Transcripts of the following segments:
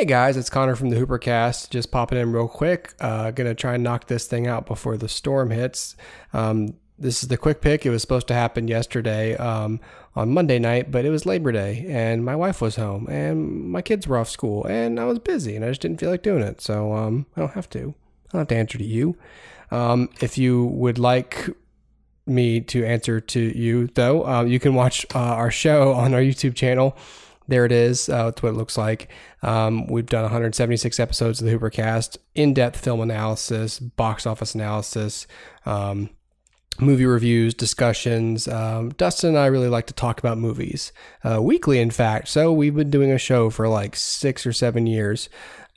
Hey guys, it's Connor from the Hoopercast. Just popping in real quick. Uh, gonna try and knock this thing out before the storm hits. Um, this is the quick pick. It was supposed to happen yesterday um, on Monday night, but it was Labor Day, and my wife was home, and my kids were off school, and I was busy, and I just didn't feel like doing it. So um, I don't have to. I don't have to answer to you. Um, if you would like me to answer to you, though, uh, you can watch uh, our show on our YouTube channel. There it is. Uh, that's what it looks like. Um, we've done 176 episodes of the Hoopercast, in-depth film analysis, box office analysis, um, movie reviews, discussions. Um, Dustin and I really like to talk about movies uh, weekly, in fact. So we've been doing a show for like six or seven years.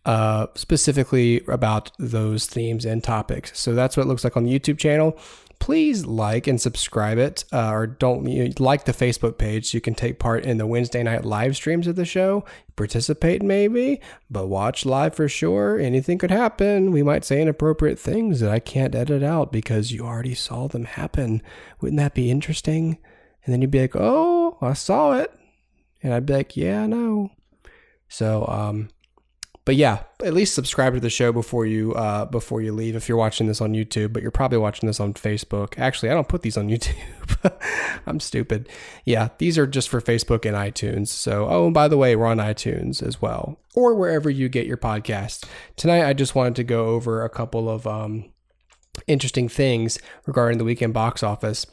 Uh, specifically about those themes and topics. So that's what it looks like on the YouTube channel please like and subscribe it uh, or don't you know, like the facebook page so you can take part in the wednesday night live streams of the show. Participate maybe but watch live for sure. Anything could happen. We might say inappropriate things that i can't edit out because you already saw them happen. Wouldn't that be interesting? And then you'd be like oh i saw it. And i'd be like yeah i know. So um but yeah, at least subscribe to the show before you uh, before you leave. If you're watching this on YouTube, but you're probably watching this on Facebook. Actually, I don't put these on YouTube. I'm stupid. Yeah, these are just for Facebook and iTunes. So, oh, and by the way, we're on iTunes as well, or wherever you get your podcast. Tonight, I just wanted to go over a couple of um, interesting things regarding the weekend box office.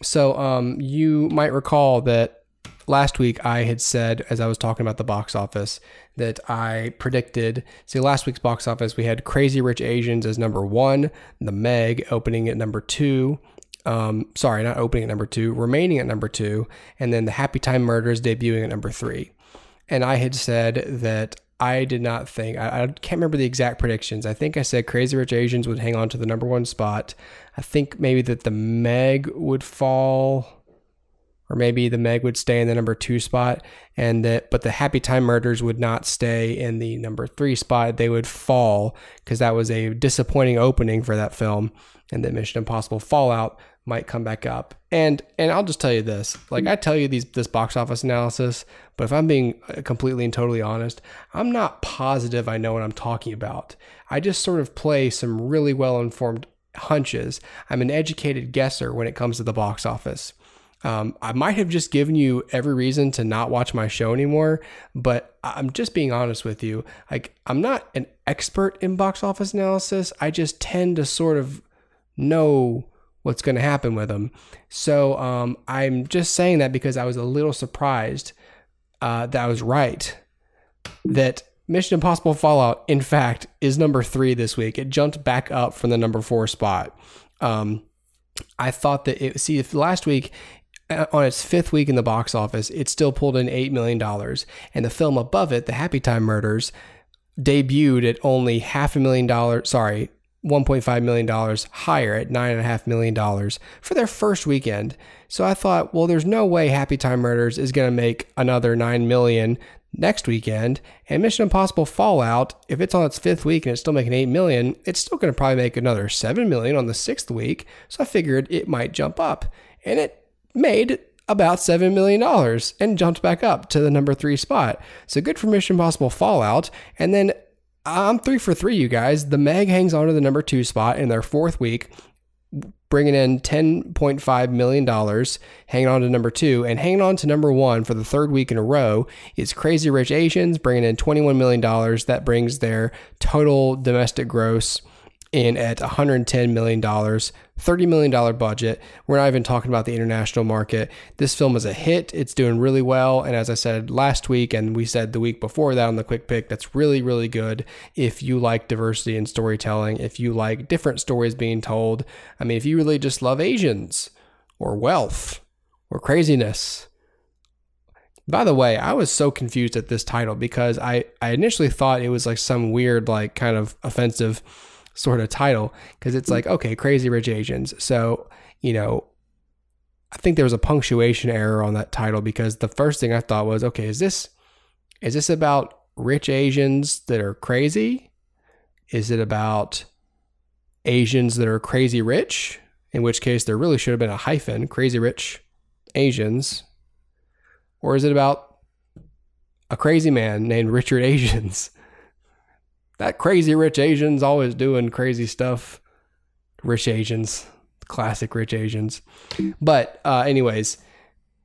So, um, you might recall that last week I had said, as I was talking about the box office, that I predicted. See, last week's box office, we had Crazy Rich Asians as number one, The Meg opening at number two. Um, sorry, not opening at number two, remaining at number two, and then The Happy Time Murders debuting at number three. And I had said that I did not think, I, I, can't remember the exact predictions. I think I said Crazy Rich Asians would hang on to the number one spot. I think maybe that The Meg would fall or maybe the Meg would stay in the number two spot, and that but the Happy Time Murders would not stay in the number three spot. They would fall because that was a disappointing opening for that film, and that Mission Impossible Fallout might come back up. And and I'll just tell you this: like I tell you these this box office analysis, but if I'm being uh, completely and totally honest, I'm not positive I know what I'm talking about. I just sort of play some really well informed hunches. I'm an educated guesser when it comes to the box office. Um, I might have just given you every reason to not watch my show anymore, but I'm just being honest with you. Like, I'm not an expert in box office analysis. I just tend to sort of know what's going to happen with them. So um, I'm just saying that because I was a little surprised uh, that I was right. That Mission Impossible Fallout, in fact, is number three this week. It jumped back up from the number four spot. Um, I thought that it, see, if last week Uh, on its fifth week in the box office, it still pulled in $8 million. And the film above it, The Happy Time Murders, debuted at only half a million dollars, sorry, $1.5 million higher at $9.5 million for their first weekend. So I thought, well, there's no way Happy Time Murders is going to make another 9 million next weekend. And Mission Impossible Fallout, if it's on its fifth week and it's still making 8 million, it's still going to probably make another 7 million on the sixth week. So I figured it might jump up. And it made about $7 million and jumped back up to the number three spot. So good for Mission Impossible Fallout. And then I'm three for three, you guys. The Meg hangs on to the number two spot in their fourth week, bringing in $10.5 million, hanging on to number two, and hanging on to number one for the third week in a row is Crazy Rich Asians, bringing in $21 million. That brings their total domestic gross in at $110 million, $30 million budget. We're not even talking about the international market. This film is a hit. It's doing really well. And as I said last week, and we said the week before that on the quick pick, that's really, really good if you like diversity in storytelling, if you like different stories being told. I mean, if you really just love Asians or wealth or craziness. By the way, I was so confused at this title because I, I initially thought it was like some weird, like kind of offensive sort of title because it's like, okay, crazy rich Asians. So, you know, I think there was a punctuation error on that title because the first thing I thought was, okay, is this is this about rich Asians that are crazy? Is it about Asians that are crazy rich? In which case there really should have been a hyphen, crazy rich Asians. Or is it about a crazy man named Richard Asians? that crazy rich Asians always doing crazy stuff. Rich Asians, classic rich Asians. But uh, anyways,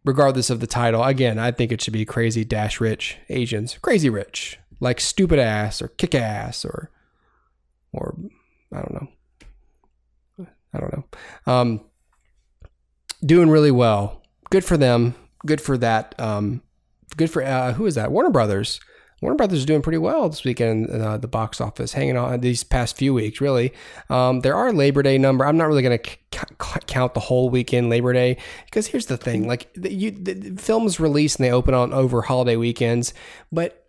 regardless of the title, again, I think it should be crazy dash rich Asians, crazy rich, like stupid ass or kick ass or or I don't know. I don't know. Um, doing really well. Good for them. Good for that. Um, good for uh, who is that? Warner Brothers. Warner Brothers is doing pretty well this weekend uh, the box office, hanging on these past few weeks, really. Um, there are Labor Day number. I'm not really going to c- count the whole weekend Labor Day because here's the thing: like the, you, the films release and they open on over holiday weekends, but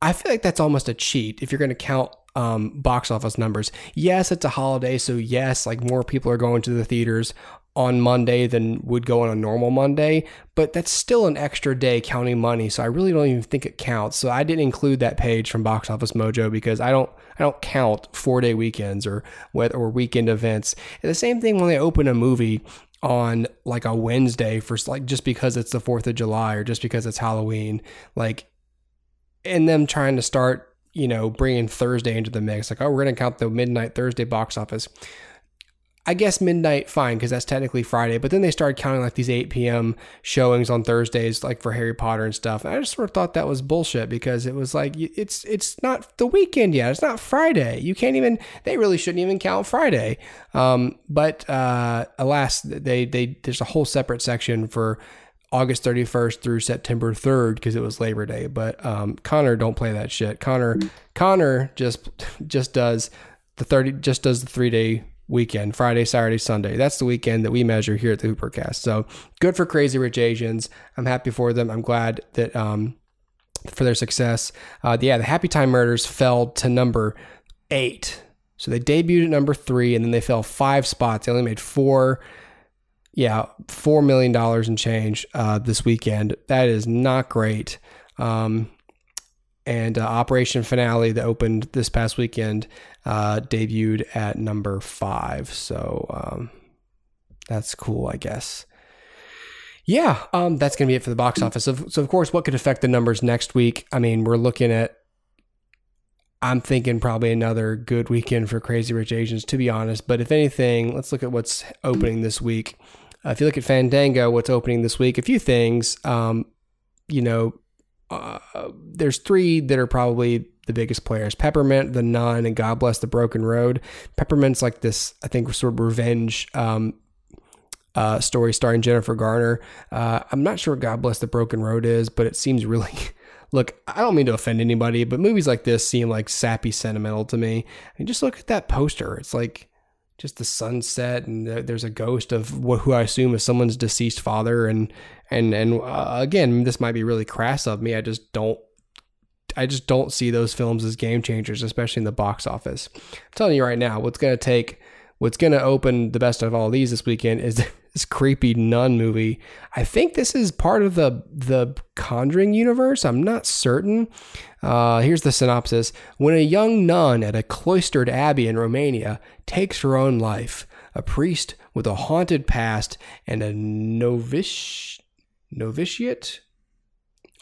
I feel like that's almost a cheat if you're going to count um, box office numbers. Yes, it's a holiday, so yes, like more people are going to the theaters on Monday than would go on a normal Monday, but that's still an extra day counting money. So I really don't even think it counts. So I didn't include that page from Box Office Mojo because I don't I don't count four day weekends or or weekend events. And the same thing when they open a movie on like a Wednesday for like just because it's the 4th of July or just because it's Halloween, like and them trying to start, you know, bringing Thursday into the mix like oh, we're going to count the midnight Thursday box office. I guess midnight, fine, because that's technically Friday. But then they started counting like these 8 p.m. showings on Thursdays, like for Harry Potter and stuff. And I just sort of thought that was bullshit because it was like it's it's not the weekend yet. It's not Friday. You can't even. They really shouldn't even count Friday. Um, but uh, alas, they they there's a whole separate section for August 31st through September 3rd because it was Labor Day. But um, Connor don't play that shit. Connor Connor just just does the 30 just does the three day weekend Friday, Saturday, Sunday. That's the weekend that we measure here at the Hoopercast. So good for Crazy Rich Asians. I'm happy for them. I'm glad that um, for their success. Uh, yeah, the Happy Time Murders fell to number eight. So they debuted at number three, and then they fell five spots. They only made four, yeah, four million dollars in change uh, this weekend. That is not great. Um, and uh, Operation Finale that opened this past weekend uh, debuted at number five. So um, that's cool, I guess. Yeah, um, that's going to be it for the box office. So, so, of course, what could affect the numbers next week? I mean, we're looking at, I'm thinking probably another good weekend for Crazy Rich Asians, to be honest. But if anything, let's look at what's opening this week. Uh, if you look at Fandango, what's opening this week, a few things. Um, you know, uh, there's three that are probably the biggest players Peppermint, The Nun, and God Bless the Broken Road. Peppermint's like this, I think, sort of revenge um, uh, story starring Jennifer Garner. Uh, I'm not sure God Bless the Broken Road is, but it seems really. Look, I don't mean to offend anybody, but movies like this seem like sappy sentimental to me. And just look at that poster. It's like just the sunset and there's a ghost of who I assume is someone's deceased father. And and and uh, again this might be really crass of me. I just don't I just don't see those films as game changers especially in the box office. I'm telling you right now what's going to take what's going to open the best of all these this weekend is this creepy nun movie. I think this is part of the the Conjuring universe. I'm not certain. Uh, here's the synopsis: When a young nun at a cloistered abbey in Romania takes her own life, a priest with a haunted past and a novice novitiate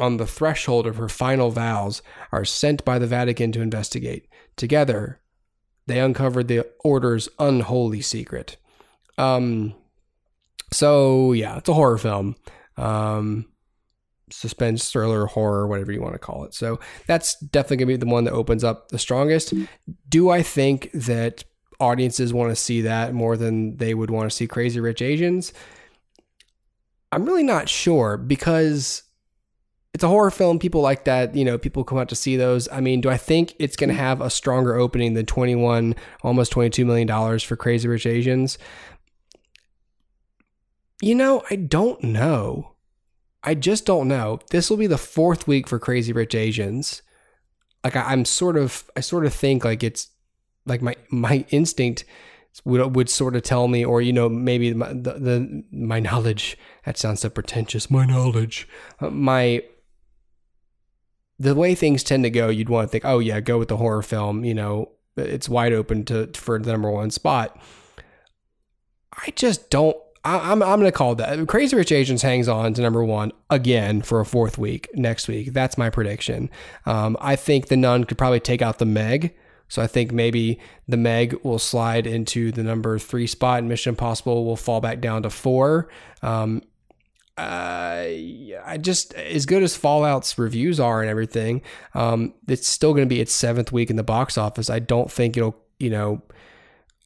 on the threshold of her final vows are sent by the Vatican to investigate. Together, they uncovered the order's unholy secret. Um, so yeah, it's a horror film. Um, suspense, thriller, horror, whatever you want to call it. So that's definitely gonna be the one that opens up the strongest. Do I think that audiences want to see that more than they would want to see Crazy Rich Asians? I'm really not sure because it's a horror film. People like that. You know, people come out to see those. I mean, do I think it's going to have a stronger opening than 21, almost 22 million dollars for Crazy Rich Asians? You know, I don't know. I just don't know. This will be the fourth week for Crazy Rich Asians. Like I, am sort of, I sort of think like it's like my my instinct would would sort of tell me, or you know, maybe my, the, the my knowledge. That sounds so pretentious. My knowledge, uh, my the way things tend to go, you'd want to think, oh yeah, go with the horror film. You know, it's wide open to for the number one spot. I just don't I, am I'm, going to call that. Crazy Rich Asians hangs on to number one again for a fourth week next week. That's my prediction. Um, I think the Nun could probably take out the Meg So I think maybe the Meg will slide into the number three spot, and Mission Impossible will fall back down to four. Um, uh, I just as good as Fallout's reviews are and everything, um, it's still going to be its seventh week in the box office. I don't think it'll, you know,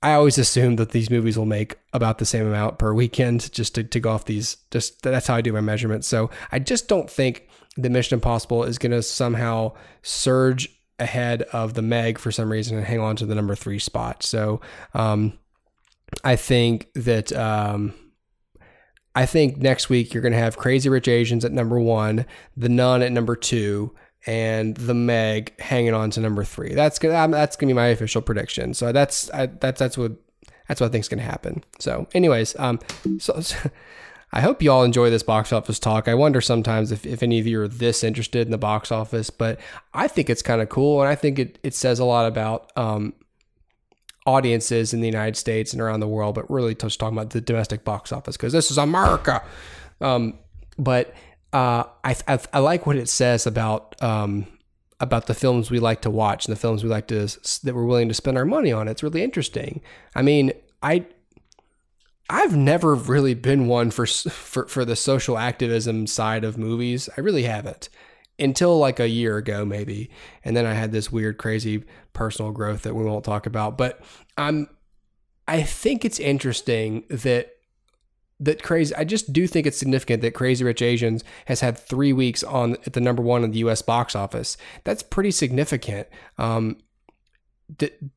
I always assume that these movies will make about the same amount per weekend just to, to go off these. Just that's how I do my measurements. So I just don't think the Mission Impossible is going to somehow surge ahead of the Meg for some reason and hang on to the number three spot. So um, I think that. Um, I think next week you're going to have Crazy Rich Asians at number one, The Nun at number two, and The Meg hanging on to number three. That's gonna that's gonna be my official prediction. So that's I, that's that's what that's what I think is gonna happen. So, anyways, um, so, so I hope you all enjoy this box office talk. I wonder sometimes if, if any of you are this interested in the box office, but I think it's kind of cool, and I think it it says a lot about um audiences in the United States and around the world, but really just talking about the domestic box office because this is America. Um, but uh, I, I, I like what it says about um, about the films we like to watch and the films we like to that we're willing to spend our money on. It's really interesting. I mean, I I've never really been one for for for the social activism side of movies. I really haven't until like a year ago maybe and then i had this weird crazy personal growth that we won't talk about but i'm i think it's interesting that that crazy i just do think it's significant that crazy rich asians has had three weeks on at the number one in the us box office that's pretty significant um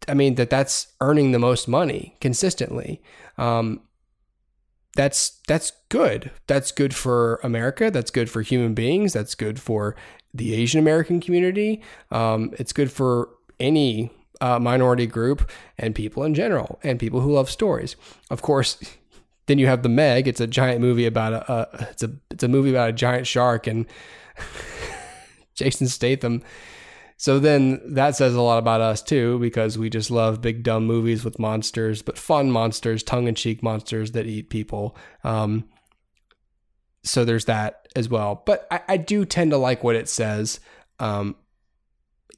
i mean that that's earning the most money consistently um that's that's good. That's good for America. That's good for human beings. That's good for the Asian American community. Um, it's good for any uh, minority group and people in general, and people who love stories. Of course, then you have the Meg. It's a giant movie about a, a it's a it's a movie about a giant shark and Jason Statham so then that says a lot about us too, because we just love big dumb movies with monsters, but fun monsters, tongue in cheek monsters that eat people. Um, so there's that as well. But I, I, do tend to like what it says. Um,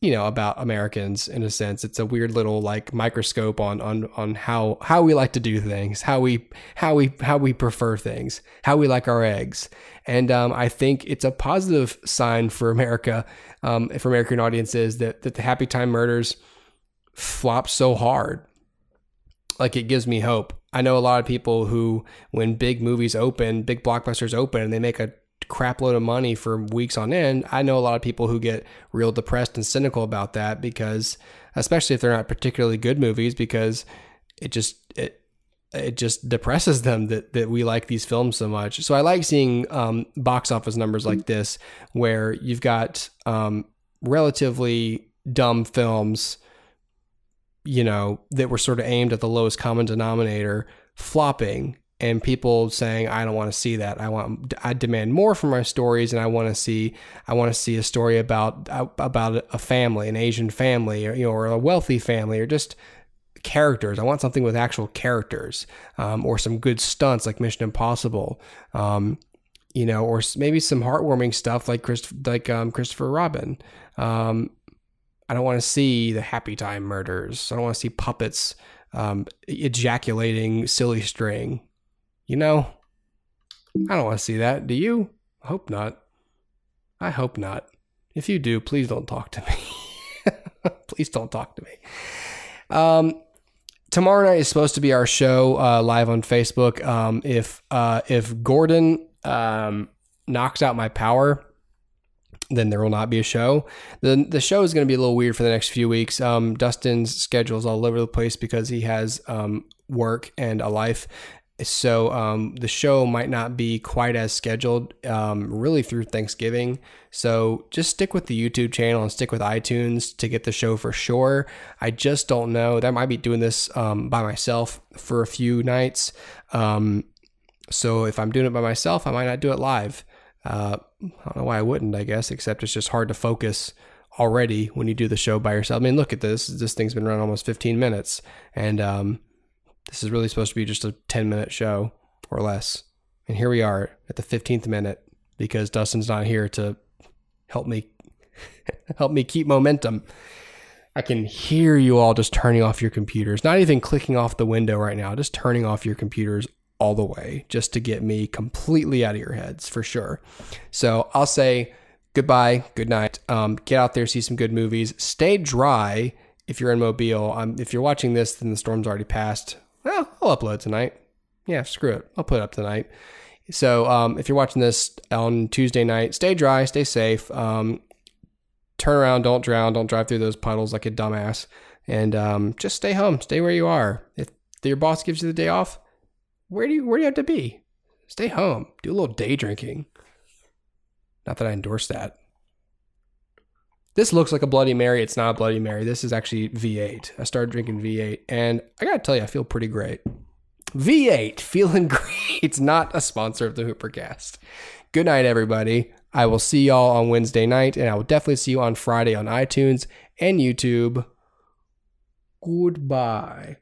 you know about Americans in a sense. It's a weird little like microscope on on on how how we like to do things, how we how we how we prefer things, how we like our eggs, and um, I think it's a positive sign for America, um, for American audiences that that the Happy Time Murders flop so hard. Like it gives me hope. I know a lot of people who, when big movies open, big blockbusters open, and they make a crap load of money for weeks on end, I know a lot of people who get real depressed and cynical about that because, especially if they're not particularly good movies, because it just it it just depresses them that that we like these films so much. So I like seeing um, box office numbers like this, where you've got um, relatively dumb films, you know, that were sort of aimed at the lowest common denominator, flopping and people saying i don't want to see that. I want i demand more from my stories and i want to see i want to see a story about about a family an asian family or you know or a wealthy family or just characters. I want something with actual characters um, or some good stunts like mission impossible um, you know or maybe some heartwarming stuff like Chris, like um, christopher robin. Um, i don't want to see the happy time murders. I don't want to see puppets um, ejaculating silly string you know, I don't want to see that. Do you? I hope not. I hope not. If you do, please don't talk to me. please don't talk to me. Um, tomorrow night is supposed to be our show uh, live on Facebook. Um, if uh, if Gordon um, knocks out my power, then there will not be a show. the The show is going to be a little weird for the next few weeks. Um, Dustin's schedule is all over the place because he has um, work and a life, so um, the show might not be quite as scheduled um, really through Thanksgiving. So just stick with the YouTube channel and stick with iTunes to get the show for sure. I just don't know. I might be doing this um, by myself for a few nights. Um, so if I'm doing it by myself, I might not do it live. Uh, I don't know why I wouldn't. I guess except it's just hard to focus already when you do the show by yourself. I mean, look at this. This thing's been running almost 15 minutes, and um, this is really supposed to be just a 10 minute show or less. And here we are at the 15th minute because Dustin's not here to help me help me keep momentum. I can hear you all just turning off your computers, not even clicking off the window right now, just turning off your computers all the way just to get me completely out of your heads for sure. So I'll say goodbye, good night. Um, get out there, see some good movies. Stay dry if you're in Mobile. Um, if you're watching this, then the storm's already passed. Well, I'll upload tonight. Yeah, screw it. I'll put it up tonight. So um, if you're watching this on Tuesday night, stay dry, stay safe. Um, turn around, don't drown, don't drive through those puddles like a dumbass, and um, just stay home, stay where you are. If your boss gives you the day off, where do you where do you have to be? Stay home, do a little day drinking. Not that I endorse that. This looks like a Bloody Mary. It's not a Bloody Mary. This is actually V8. I started drinking V8, and I gotta tell you, I feel pretty great. V8, feeling great. It's not a sponsor of the Hoopercast. Good night, everybody. I will see y'all on Wednesday night, and I will definitely see you on Friday on iTunes and YouTube. Goodbye.